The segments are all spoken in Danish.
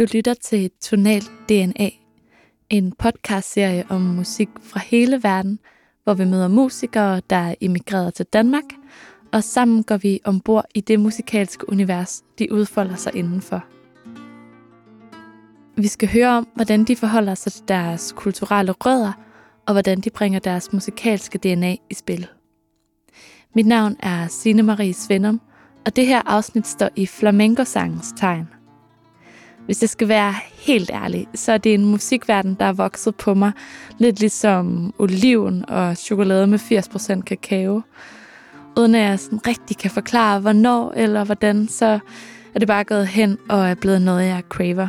Du lytter til Tonal DNA, en podcastserie om musik fra hele verden, hvor vi møder musikere, der er immigreret til Danmark, og sammen går vi ombord i det musikalske univers, de udfolder sig indenfor. Vi skal høre om, hvordan de forholder sig til deres kulturelle rødder, og hvordan de bringer deres musikalske DNA i spil. Mit navn er Signe Marie Svendum, og det her afsnit står i flamenco-sangens tegn. Hvis jeg skal være helt ærlig, så er det en musikverden, der er vokset på mig, lidt ligesom oliven og chokolade med 80% kakao. Uden at jeg sådan rigtig kan forklare, hvornår eller hvordan, så er det bare gået hen og er blevet noget, jeg craver.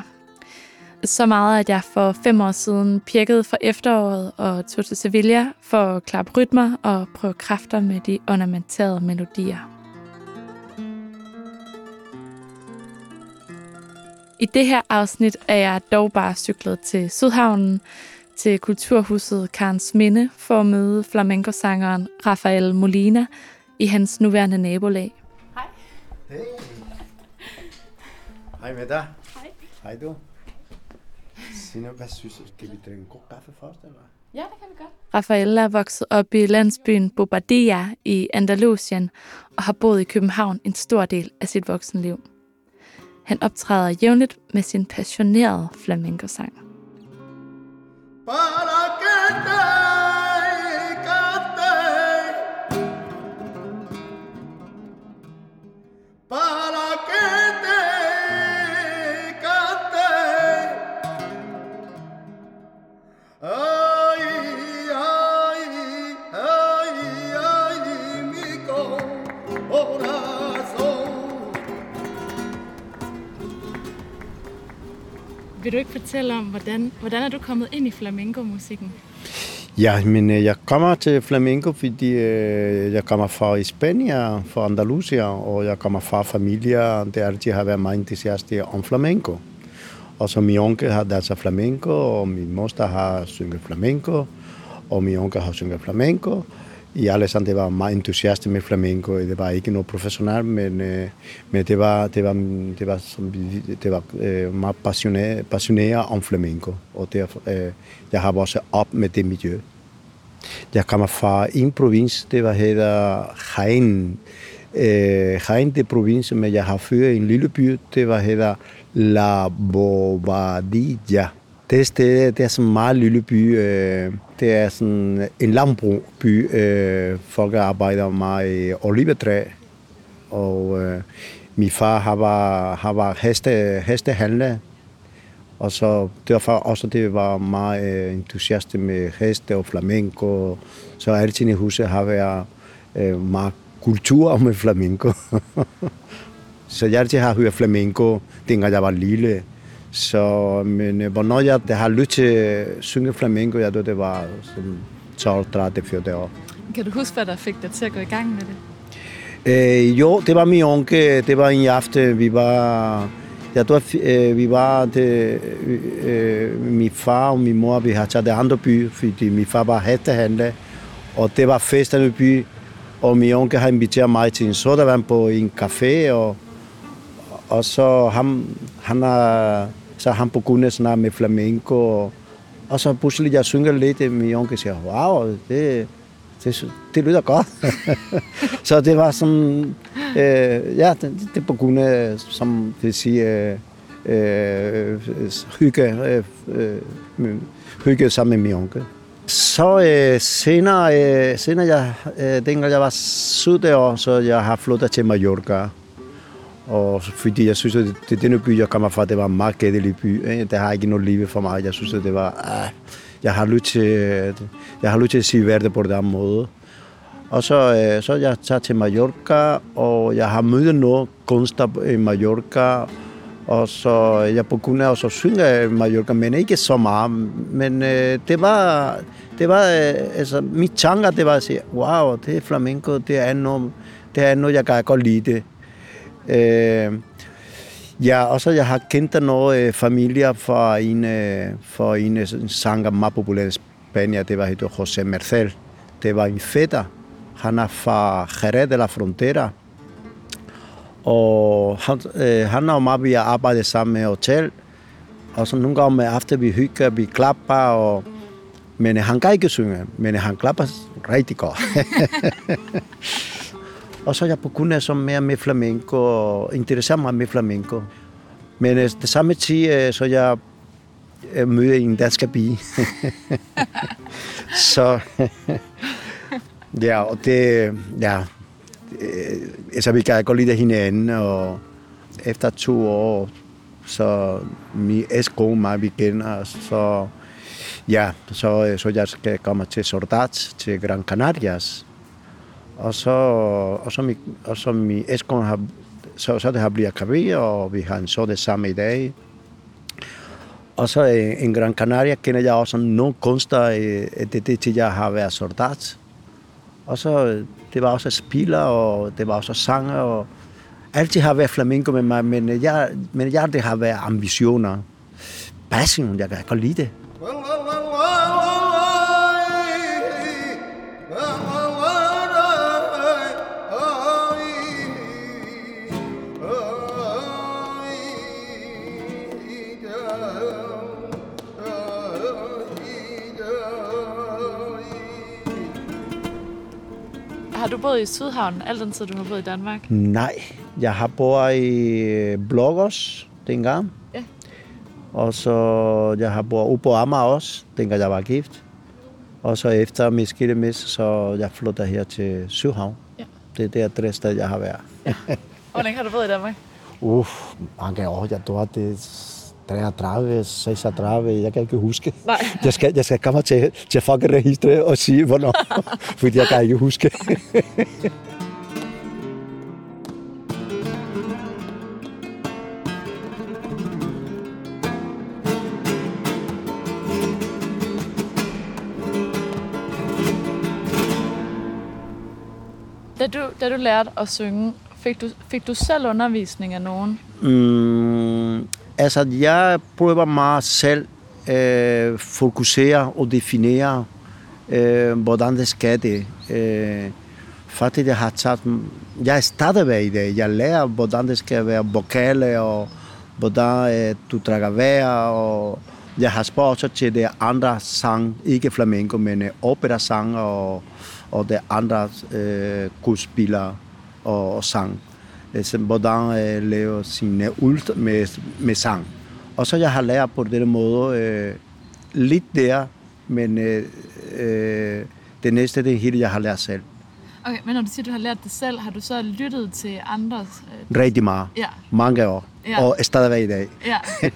Så meget, at jeg for fem år siden pirkede for efteråret og tog til Sevilla for at klappe rytmer og prøve kræfter med de ornamenterede melodier. I det her afsnit er jeg dog bare cyklet til Sydhavnen, til Kulturhuset Karens Minde, for at møde flamenco-sangeren Rafael Molina i hans nuværende nabolag. Hej. Hej. Hej med dig. Hej. Hej du. Sina, hvad synes du? Skal vi drikke en god kaffe først, eller? Ja, det kan vi godt. Rafael er vokset op i landsbyen Bobadilla i Andalusien og har boet i København en stor del af sit voksenliv. Han optræder jævnligt med sin passionerede flamenco-sang. Para Vil du ikke fortælle om, hvordan, hvordan er du kommet ind i flamenco-musikken? Ja, men øh, jeg kommer til flamenco, fordi øh, jeg kommer fra Spanien, fra Andalusia, og jeg kommer fra familier, der altid har været meget interesseret om flamenco. Og så min onkel har danset flamenco, og min moster har sunget flamenco, og min onkel har sunget flamenco. I Alexander var meget entusiaste med flamenco. Det var ikke noget professionelt, men, øh, men det var, det var, det var, som, det var øh, meget passioneret, passioneret om flamenco. Og derfor, øh, jeg har også op med det miljø. Jeg kommer fra en provins, det var hedder Jaén. Øh, Jaén det provins, men jeg har før en lille by, det var hedder La Bobadilla. Det sted, det er sådan en meget lille by. Øh, det er sådan en landbrugby. Øh, folk arbejder meget i olivetræ. Og øh, min far har var, har var heste, hestehandler. Og så derfor også det var meget øh, entusiast med heste og flamenco. Så altid i huset har været øh, meget kultur med flamenco. så jeg altid har hørt flamenco, dengang jeg var lille. Så, men øh, hvornår jeg har lyst til at synge flamenco, jeg tror, det var som 12, 13, 14 år. Kan du huske, hvad der fik dig til at gå i gang med det? Øh, jo, det var min onkel. Det var en aften, vi var... Jeg tror, øh, vi var det, øh, min far og min mor, vi har taget det andre by, fordi min far var hestehandler, og det var festen i by, og min onkel har inviteret mig til en sodavand på en café, og, og så ham, han er, så han begyndte at snakke med flamenco, og, og så pludselig jeg synger lidt, og min onkel siger, wow, det, det, det lyder godt. så det var sådan, øh, ja, det, det begyndte, som det siger, øh, hygge, øh, øh, hygge sammen med min onkel. Så øh, senere, øh, senere jeg, øh, dengang jeg var 17 år, så jeg har flyttet til Mallorca. Og fordi jeg synes, at det, det denne by, jeg kommer fra, det var en meget kedelig by. Ikke? Der har ikke noget liv for mig. Jeg synes, at det var... Ah, jeg har lyst til, jeg har lyst til at sige verden på den måde. Og så, øh, så jeg tager til Mallorca, og jeg har mødt noget kunstner i Mallorca, og så jeg begyndte også at synge i Mallorca, men ikke så meget. Men øh, det var, det var øh, altså, mit tanker, det var at sige, wow, det er flamenco, det er noget, det er noget, jeg kan godt lide det. Øh, ja, og så jeg har kendt noget øh, familier fra en, øh, fra en, øh, en sanger meget populær i Spanien, det var hedder José Mercel. Det var en fætter. Han er fra Jerez de la Frontera. Og han, øh, han og mig, vi har arbejdet sammen med hotel. Og så nogle gange efter vi hygger, vi klapper, og, men han kan ikke synge, men han klapper rigtig godt. og så jeg på grund af så mere med flamenco, og interesserer mig med flamenco. Men øh, det samme tid, øh, så jeg øh, mødte en dansk pige. så ja, og det, ja, øh, så vi kan godt lide hinanden, og efter to år, så min ekskone mig, vi kender, så ja, så, øh, så jeg skal komme til Sordat, til Gran Canarias. Og så, og så, i, og så i Eskon har, så, så det har blivet gravid, og vi har en så det samme i dag. Og så en Gran Canaria kender jeg også nogle kunster, eh, det det til jeg har været soldat. Og så, det var også spiller, og det var også sanger, og altid har været flamenco med mig, men jeg, men jeg det har været ambitioner. Passion, jeg kan godt lide det. Har du boet i Sydhavn al den tid, du har boet i Danmark? Nej, jeg har boet i Blågårds dengang. Ja. Og så jeg har boet ude på Amager også, dengang jeg var gift. Og så efter min skilsmisse, så jeg flyttede her til Sydhavn. Ja. Det er det adresse, sted, jeg har været. Hvor længe har du boet i Danmark? Uff, mange år. Jeg tror, det 33, 36, jeg kan ikke huske. Nej. Jeg skal, jeg skal komme til, til folkeregistret og sige, hvornår, fordi jeg kan ikke huske. Da du, da du lærte at synge, fik du, fik du selv undervisning af nogen? Mm, altså, jeg prøver mig selv øh, fokusere og definere, øh, hvordan det skal det. Øh, faktisk, jeg har taget, jeg er stadigvæk i det. Jeg lærer, hvordan det skal være vokale, og hvordan øh, du trækker vejr, og jeg har spurgt også til det andre sang, ikke flamenco, men øh, operasang, og, og det andre øh, kunstspillere og, og sang. Altså, hvordan øh, lave sine ult med, med sang. Og så jeg har lært på den måde øh, lidt der, men øh, øh, det næste det hele, jeg har lært selv. Okay, men når du siger, at du har lært det selv, har du så lyttet til andres? Øh... Rigtig meget. Ja. Mange år. Ja. Og stadigvæk i dag. Ja.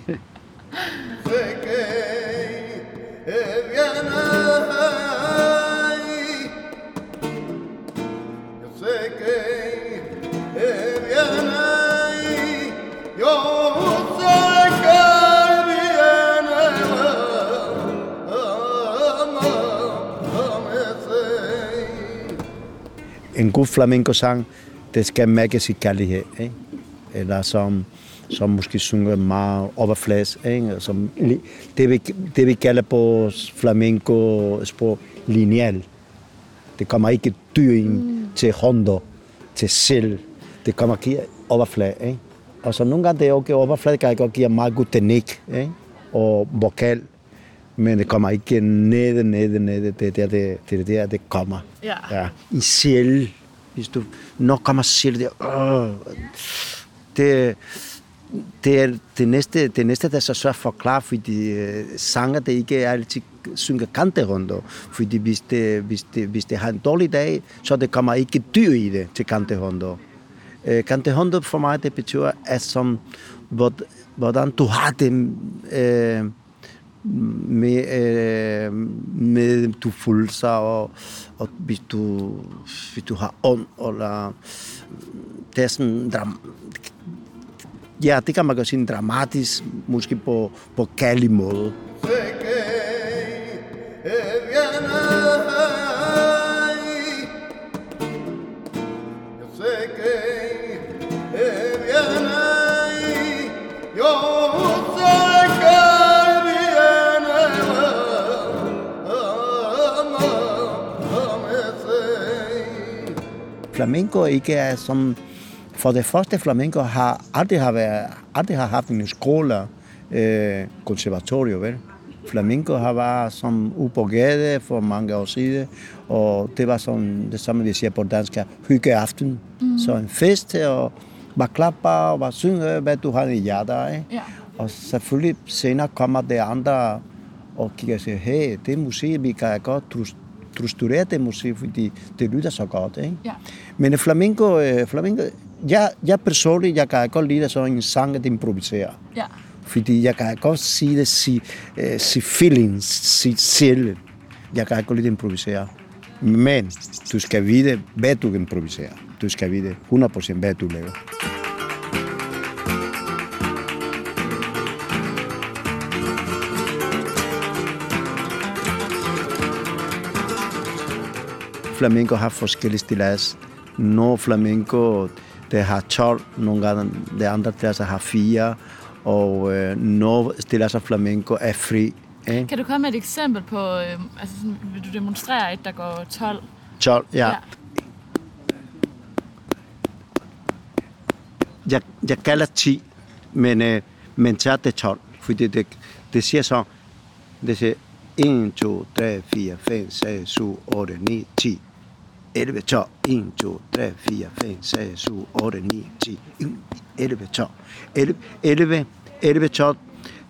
flamenco-sang, det skal mærkes i kærlighed. Ikke? Eller som, som måske synger meget overflades. Ikke? Som, det, vi, det vi kalder på flamenco-sprog lineal. Det kommer ikke dyr ind mm. til hondo, til selv. Det kommer ikke overflade. Ikke? Og så nogle gange det er okay, overflade kan ikke give meget god teknik ikke? og vokal. Men det kommer ikke ned, ned, ned. Det er der, det, det, er der, det kommer. Ja. ja. I selv. Hvis du nok kommer selv der. Øh, det, det er det næste, det næste, der er så svært at forklare, fordi øh, sanger, det ikke er altid synger kante rundt. Fordi hvis det, hvis, det, hvis det har en dårlig dag, så det kommer ikke dyr i det til kante rundt. Øh, kante rundt for mig, det betyder, at som, hvordan du har det øh, med, øh, med du følelser, og, og hvis, du, hvis du har ånd, eller det er sådan dram, ja, det kan man godt sige dramatisk, måske på, på kærlig måde. Flamenco ikke er som... For det første, flamenco har aldrig, har været, aldrig har haft en skole øh, konservatorio, vel? Flamenco har været som upågade for mange år siden, og det var sådan det samme, vi siger på dansk, hyggeaften. Mm. Så en fest, og bare klappe og bare synge, hvad du har i hjertet. Ikke? Ja. Og selvfølgelig senere kommer det andre og kigger og siger, hey, det er musik, vi kan godt strukturere det musik, fordi det lyder så godt. Ikke? Ja. Men flamenco, øh, flamenco jeg, jeg personligt, jeg kan godt lide sådan en sang, at improvisere. Ja. Fordi jeg kan godt sige det, sige, uh, sige feelings, sige selv. Jeg kan godt lide at improvisere. Men du skal vide, hvad du improviserer. Du skal vide 100% hvad du laver. Flamenco har forskellige stilas. Når flamenco det har 12, nogle gange de andre klasser har 4, og øh, når stilas flamenco er fri. Ikke? Kan du komme med et eksempel på, øh, altså sådan, vil du demonstrere et, der går 12? 12, ja. ja. Jeg, jeg kalder 10, men, øh, men så er det 12, fordi det, det siger så, det siger 1, 2, 3, 4, 5, 6, 7, 8, 9, 10. 11, 12, 1, 2, 3, 4, 5, 6, 7, 8, 9, 10, 11, 12. 11, 11, 11 12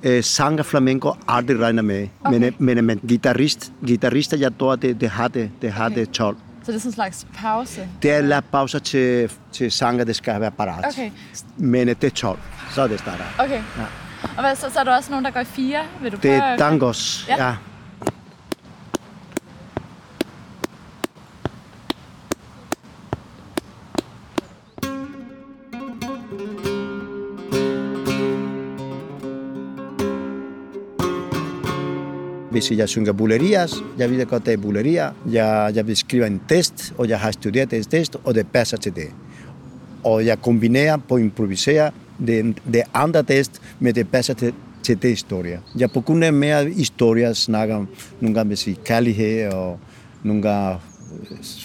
eh, sang flamenco aldrig regner med. Okay. Men, men, men guitarist, guitarister, jeg tror, det, det har det, det, har okay. det 12. Så det er sådan en slags pause? Det er la pause til, til sanger, det skal være parat. Okay. Men det er 12, så det starter. Okay. Ja. Og hvad, så, så er der også nogen, der går i fire? Vil du det er tangos, ja. ja. Hvis jeg synger bulerias, jeg ved godt, det er buleria. Jeg, jeg vil skrive en test, og jeg har studeret en test, og det passer til det. Og jeg kombinerer på improvisere det, det andre test, med det passer til, til det historie. Jeg på grund af mere historier snakker nogle gange sige kærlighed, og nogle gange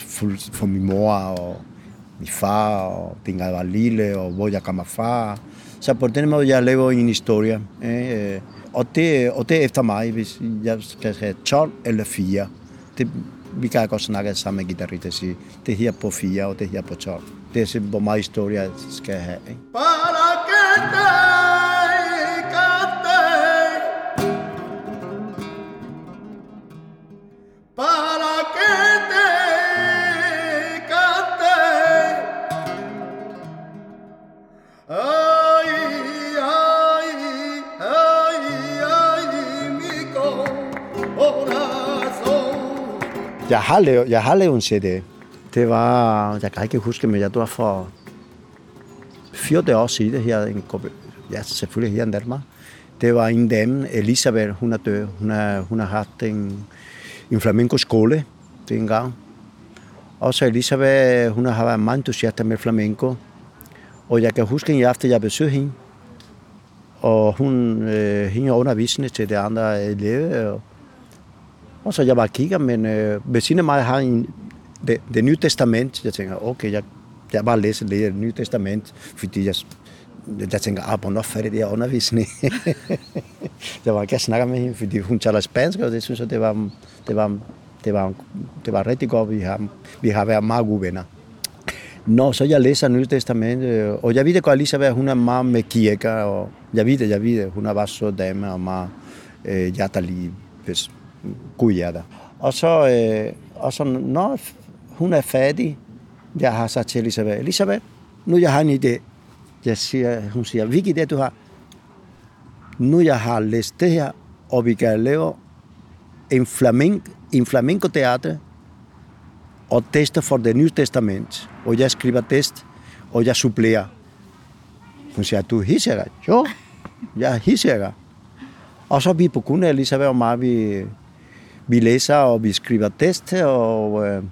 for, for min mor og min far, og dengang jeg var lille, og hvor jeg kommer fra. Så på den måde, jeg lever en historie. Eh? Og det, og det er efter mig, hvis jeg skal have 12 eller 4. Det, vi kan godt snakke sammen med guitarist og sige, det her på 4 og det her på 12. Det er simpelthen, hvor meget historie jeg skal have. Ikke? Har lavet, jeg har lavet en CD. Det var, jeg kan ikke huske, men jeg var for 14 år siden her, en, ja, selvfølgelig her i Danmark. Det var en dame, Elisabeth, hun er død. Hun har, hun har haft en, en flamenco skole dengang. Og så Elisabeth, hun har været meget entusiast med flamenco. Og jeg kan huske en aften, jeg besøgte hende. Og hun, øh, hende undervisende til de andre elever. Og og så jeg bare kigger, men eh, øh, ved siden af mig har en, det, det nye testament. Jeg tænker, okay, jeg, jeg bare læser det nye testament, fordi jeg, jeg tænker, ah, hvornår færdig det her undervisning? jeg var ikke snakke med hende, fordi hun taler spansk, og det synes jeg, det var, det var, det var, det var rigtig godt. Vi har, vi har været meget gode venner. Nå, så jeg læser Nye Testament, og jeg ved det godt, Elisabeth, hun er meget med kirker, og jeg ved det, jeg ved det, hun er bare så dame og meget øh, hjertelig, hvis god. Og så, øh, og så når hun er fattig, jeg har sagt til Elisabeth, Elisabeth, nu jeg har en idé. Jeg siger, hun siger, hvilken idé du har? Nu jeg har læst det her, og vi kan lave en, flamenco, en flamenco teater og teste for det nye testament. Og jeg skriver test, og jeg supplerer. Hun siger, du hisser? Jo, jeg hisser. Og så vi på grund Elisabeth og mig, vi, vi læser, og vi skriver test, og øh,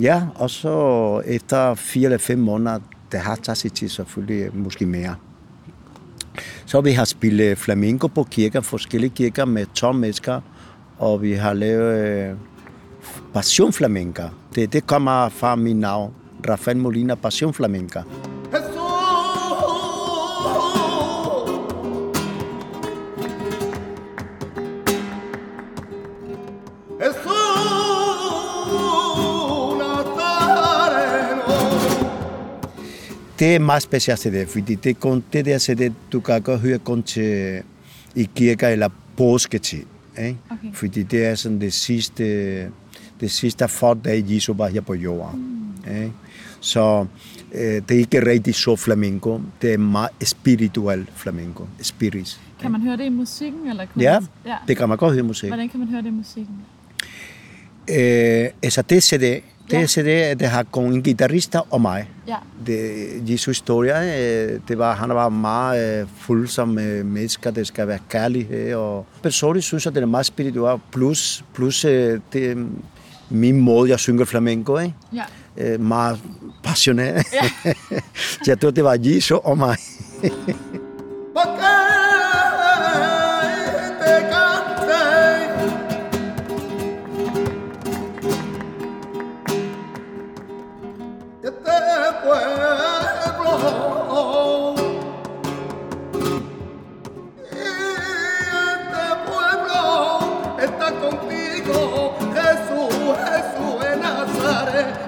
ja, og så efter fire eller fem måneder, det har taget sig til selvfølgelig øh, måske mere. Så vi har spillet flamenco på kirker, forskellige kirker med 12 mennesker, og vi har lavet øh, Passion Flamenca. Det, det kommer fra min navn, Rafael Molina Passion Flamenca. Det er meget specielt det, fordi det, kun, det der CD, du kan godt høre kun til i kirker eller påsketid. Ikke? Okay. Fordi det er sådan det sidste, det sidste for dag, Jesus var her på jorden. Mm. Ikke? Så øh, det er ikke rigtig så flamenco. Det er meget spirituel flamenco. Spirit. Kan man høre det i musikken? Eller kan Ja, ja. det kan man godt høre i musik. Hvordan kan man høre det i musikken? Øh, altså det CD, Ja. ja. CD, det har kun en guitarist og mig. Ja. Det, Jesu historie, øh, det var, han var meget øh, fuld som øh, mennesker, det skal være kærlighed. Og personligt synes jeg, det er meget spirituelt, plus, plus det, min måde, jeg synger flamenco, ikke? Ja. Øh, meget passioneret. Ja. jeg tror, det var Jesu og mig.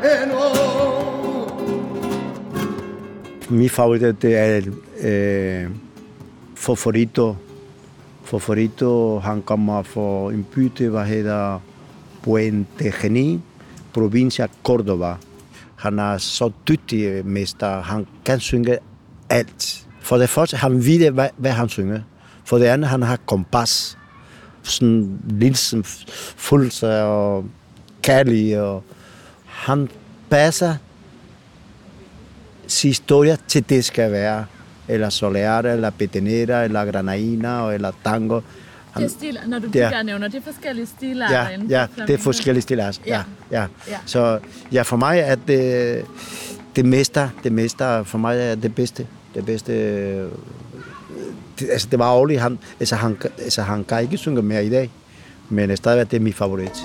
eno. Mi favorit, det er øh, eh, Foforito. Foforito, han kommer fra en by, der hvad hedder Puente Geni, provincia Córdoba. Han er så dygtig mester. Han kan synge alt. For det første, han ved, hvad, hvad han synger. For det andet, han har kompas. Sådan linsen fuld og kærlig. Og han passer sin historie til det skal være. Eller soleare, eller petenera, eller granaina, eller tango. Det er stil, når du Ja. ja. nævner, det er forskellige stilarter Ja, inden ja for det er forskellige stilarter. Ja, ja. Ja. Så ja, for mig er det det meste, det meste for mig er det bedste. Det bedste. Det, altså, det var ærgerligt, han, altså, han, altså, han kan ikke synge mere i dag, men stadigvæk det er min favorit.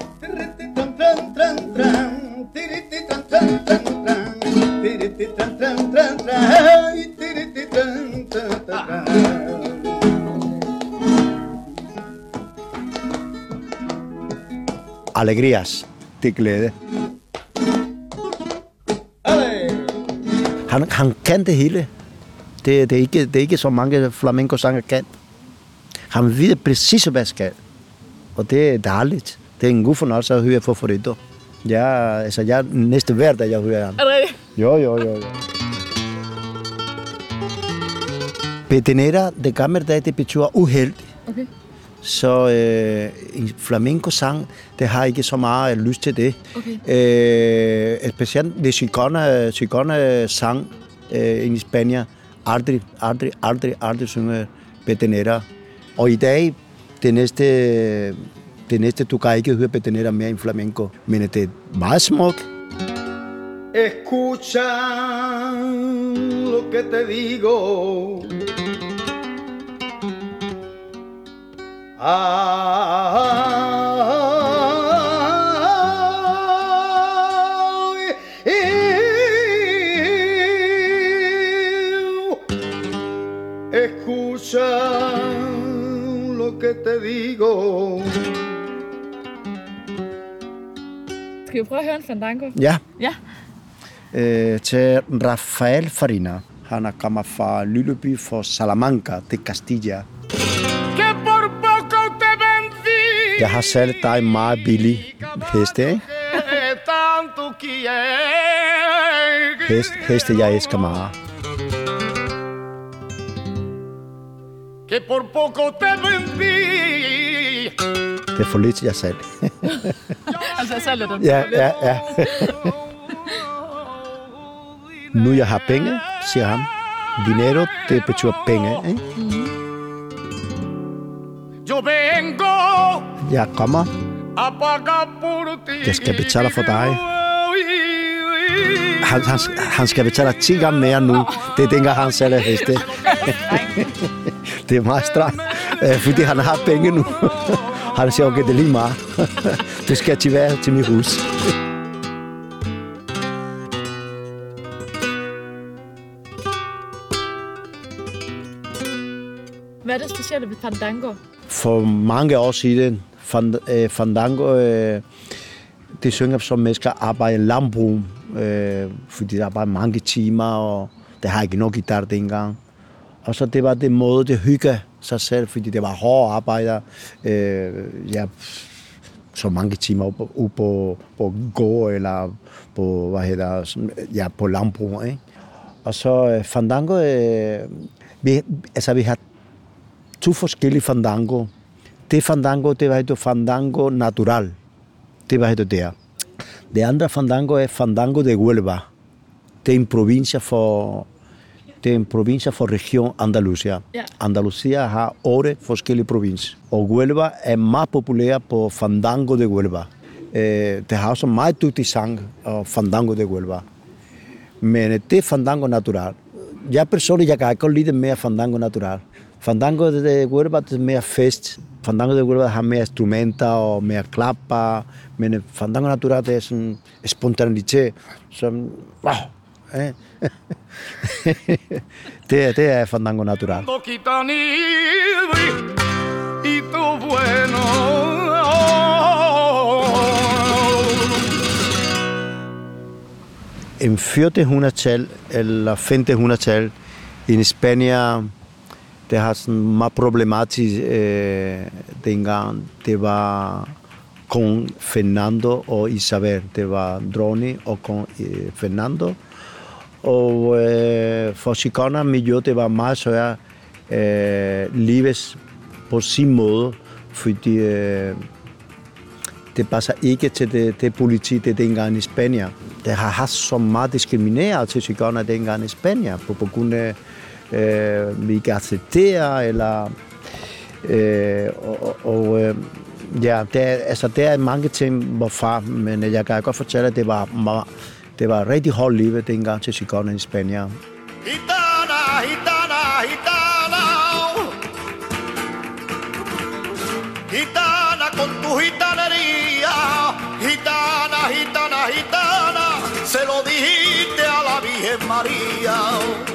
Alegrias, det er glæde. Han, han kan det hele. Det, det, er ikke, det er ikke så mange flamenco sanger kan. Han ved præcis, hvad skal. Og det er dejligt. Det er en god fornøjelse at høre for Forito. Ja, altså jeg næste hver dag, jeg hører ham. Jo, jo, jo, jo. Petenera, det gamle dag, det betyder uheldig. Okay. Så øh, en flamenco-sang, det har ikke så meget lyst til det. Okay. Øh, specielt det cigønner, cigønner sang øh, i Spanien, aldrig, aldrig, aldrig, aldrig synger Petenera. Og i dag, det næste, det næste, du kan ikke høre Petenera mere end flamenco. Men det er meget smukt. Escucha lo que te digo. Ay, Escucha lo que te digo. Skal vi prøve at høre en fandango? Ja, Ja. Øh, til Rafael Farina. Han er kommet fra Lilleby for Salamanca til Castilla. Que por poco te vencí. Jeg har selv dig meget billig heste, ikke? Hest, heste, jeg elsker meget. Que por poco te vendí. Det er for lidt, jeg selv. Altså, jeg sælger dem. ja, ja, ja. nu jeg har penge, siger han. Dinero, det betyder penge, ikke? Jeg kommer. Jeg skal betale for dig. han, han, han skal betale 10 gange mere nu. Det er dengang, han sælger heste. det er meget strengt, øh, fordi han har penge nu. han siger, okay, det er lige meget. du skal tilbage til mit hus. Hvad er det specielle ved fandango? For mange år siden, fand, øh, fandango, øh, det synger som mennesker arbejder i landbrug, øh, fordi der er mange timer, og der har ikke nok guitar dengang. Og så det var det måde, det hygge sig selv, fordi det var hårde arbejder. Øh, ja, så mange timer ude på, på, på gård eller på, hvad hedder, sådan, ja, på landbrug. Ikke? Og så øh, fandango, øh, vi, altså vi har to forskellige fandango. Det fandango, det var hedder fandango natural. Det var hedder der. Det andre fandango er fandango de Huelva. Det er en provincia for, det er en provincia for region Andalusia. Ja. Andalusia har otte forskellige provinser, og Huelva er meget populær på fandango de Huelva. Øh, det har også meget dygtig sang og fandango de Huelva. Men det er fandango natural. Jeg personligt, jeg kan godt lide mere fandango natural. Fandango de Huelva det er mere fest. Fandango de Huelva har mere instrumenter og mere klapper. Men øh, fandango natural det er sådan spontanitet, som... Wow, eh? det, er, det er fandango natural. Quita nieve y tu bueno. en 1400-tal eller 1500-tal i Spanien, det har sådan meget problematisk øh, dengang. Det var kong Fernando og Isabel. Det var dronning og kong øh, Fernando. Og øh, for chikaner miljø, det var meget svært øh, lives på sin måde, fordi øh, det passer ikke til det, det politi, det dengang i Spanien. Det har haft så meget diskrimineret til chikaner dengang i Spanien, på, på grund af, øh, vi kan acceptere, eller... Øh, og, og øh, ja, der, altså, der er mange ting, hvorfra, men øh, jeg kan godt fortælle, at det var, meget, det var rigtig hårdt livet dengang til Sigurden i Spanien. Gitana, gitana, gitana. Gitana con tu gitanería. Gitana, gitana, gitana. Se lo dijiste a la Virgen María.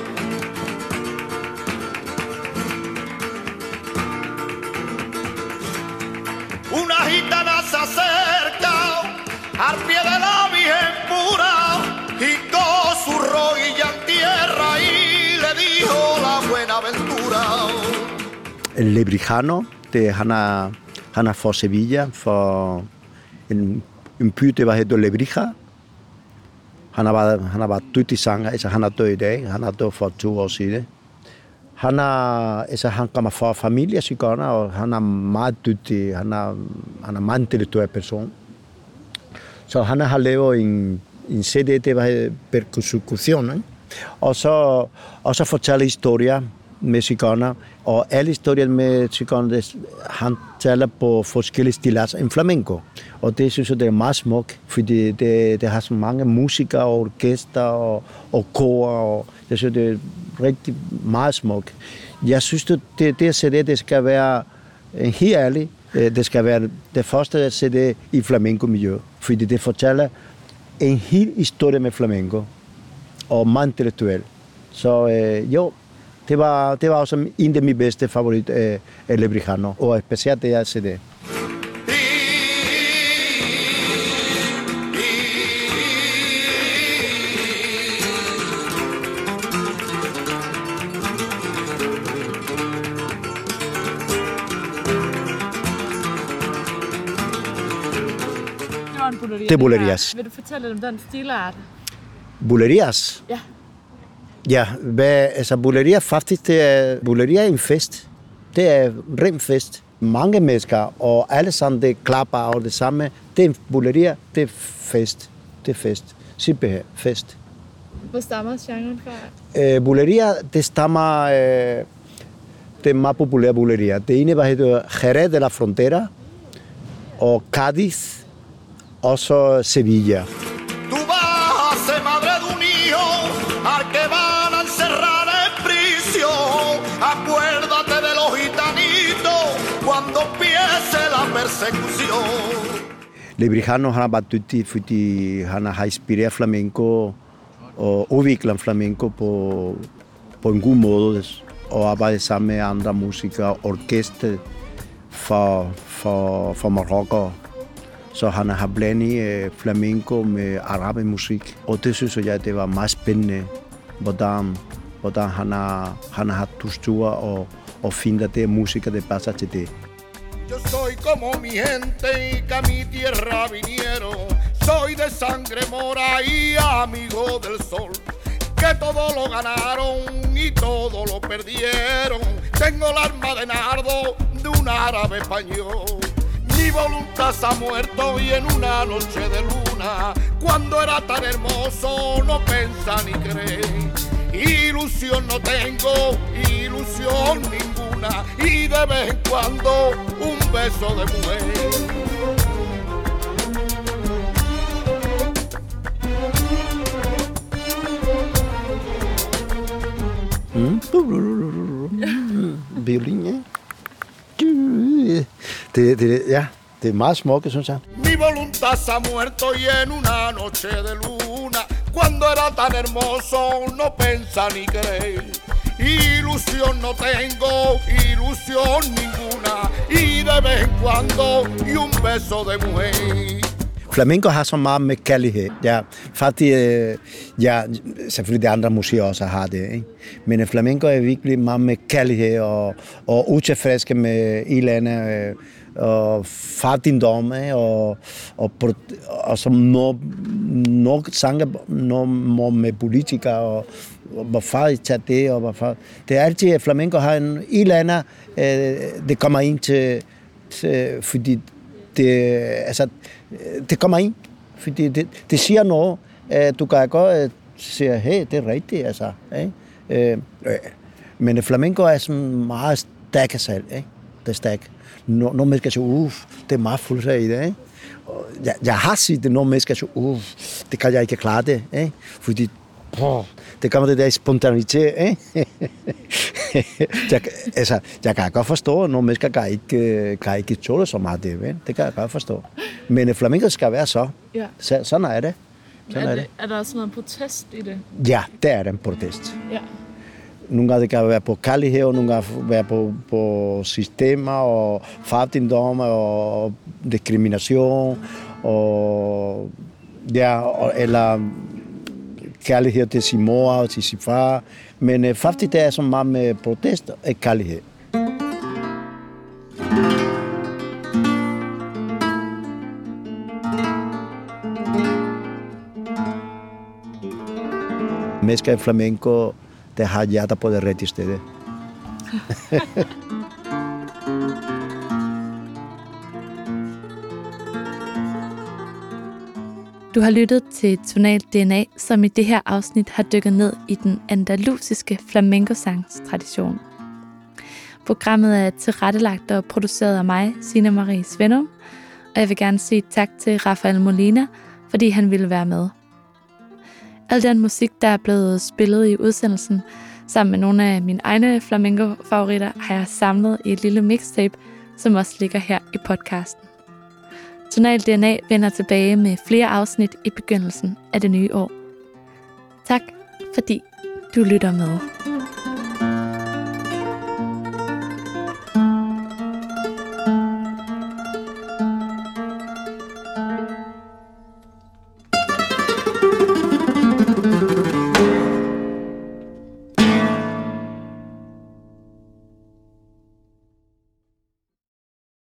Una gitana se acerca al pie de la Virgen pura con su rodilla en tierra y le dijo la buena aventura. Lebrijano, det, han, er, han er fra Sevilla, for en, en by, det var hedder Lebrija. Han har været, han har været dygtig sanger, altså han er død i dag, han død for. Han, er, altså, han kommer fra familie Sigønner, og han er meget dygtig, han er, han er meget intellektuel person. Så han har lavet en, en CD, det var øh, percussion, ikke? Og så, og så fortæller historier med Sigønner, og alle historier med Sigønner, han taler på forskellige stilas altså en flamenco. Og det synes jeg, det er meget smukt, fordi det, det har så mange musikere orkester og, og kor, og jeg synes, det er rigtig meget smuk. Jeg synes, det, det, det CD, det skal være øh, helt ærligt, øh, det skal være det første CD i flamenco-miljø, fordi det fortæller en hel historie med flamenco, og meget intellektuelt. Så øh, jo, det var, det var også en af mine bedste favorit øh, Lebrijano, og specielt det her CD. Det er bullerias. Vil du fortælle om den stilart? Bullerias? Ja. Ja, hvad, altså bulleria faktisk, det er, bulleria er en fest. Det er ren fest. Mange mennesker, og alle sammen, det klapper og det samme. Det er bulleria, det er fest. Det er fest. Simpelthen fest. Hvor stammer genren fra? Øh, bulleria, det stammer... Øh, det er meget populær bulleria. Det ene, hvad hedder Jerez de la Frontera, og Cádiz, og så Sevilla. Tú vas a ser madre de un hijo al que van a encerrar en prisión. Acuérdate de los gitanitos cuando empiece la persecución. Lebrijano han har været dygtig, fordi han har inspireret flamenco og udviklet flamenco på, på en god måde og arbejdet sammen med andre musikere, orkester for, for, for Marokko. Så han har blandet øh, flamenco med arabisk musik. Og det synes jeg, det var meget spændende, hvordan, hvordan han har, han har tustur og, og finder det musiker, der passer til det. Yo soy como mi gente y que a mi tierra vinieron. Soy de sangre mora y amigo del sol. Que todo lo ganaron y todo lo perdieron. Tengo el alma de nardo de un árabe español. Mi voluntad se ha muerto y en una noche de luna, cuando era tan hermoso, no pensa ni cree. Ilusión no tengo, ilusión ninguna, y de vez en cuando un beso de mujer. Mm. Det, det, ja, det er meget smukt, synes jeg. Mi voluntad se ha muerto y en una noche de luna, cuando era tan hermoso, no pensa ni creer. Ilusión no tengo, ilusión ninguna, y de vez en cuando, y un beso de mujer. Flamenco har så meget med kærlighed. Ja, faktisk, øh, ja, selvfølgelig de andre musikker også har det. Ikke? Men flamenco er virkelig meget med kærlighed og, og utilfredske med i landet. Øh, og fattigdomme, ikke? og, og, og som altså, når, når sanger når, når med politikere, og, og hvorfor I tager det, og hvorfor... Det er altid, at flamenco har en eller landet, øh, det kommer ind til, til fordi det, altså, det kommer ind, fordi det, det siger noget. at Du kan godt øh, sige, hey, det er rigtigt, altså. Ikke? Øh, øh men flamenco er sådan meget stærk selv, ikke? Det er stærk. Når, når man skal sige, uff, det er meget fuldt i det, ikke? Og jeg, jeg har set det, når man skal sige, uff, det kan jeg ikke klare det, ikke? Fordi, oh, det kommer det der spontanitet, ikke? jeg, altså, jeg kan godt forstå, at nogle mennesker kan ikke, kan ikke tåle så meget det, vel? Det kan jeg godt forstå. Men flamenco skal være så. Ja. så sådan er det. Sådan Er, er det. er der også noget protest i det? Ja, det er en protest. Ja. Nogle gange det kan være på kærlighed, og nogle gange være på, på systemer og fattigdom og diskrimination, og, ja, og, eller kærlighed til sin mor og til sin far. Men øh, faktisk det er så meget med protest og kærlighed. Mennesker i flamenco, der har hjertet på det rigtige sted. Du har lyttet til Tonal DNA, som i det her afsnit har dykket ned i den andalusiske flamenco-sangstradition. Programmet er tilrettelagt og produceret af mig, Sina Marie Svendum, og jeg vil gerne sige tak til Rafael Molina, fordi han ville være med. Al den musik, der er blevet spillet i udsendelsen, sammen med nogle af mine egne flamenco-favoritter, har jeg samlet i et lille mixtape, som også ligger her i podcasten. Tonal DNA vender tilbage med flere afsnit i begyndelsen af det nye år. Tak, fordi du lytter med.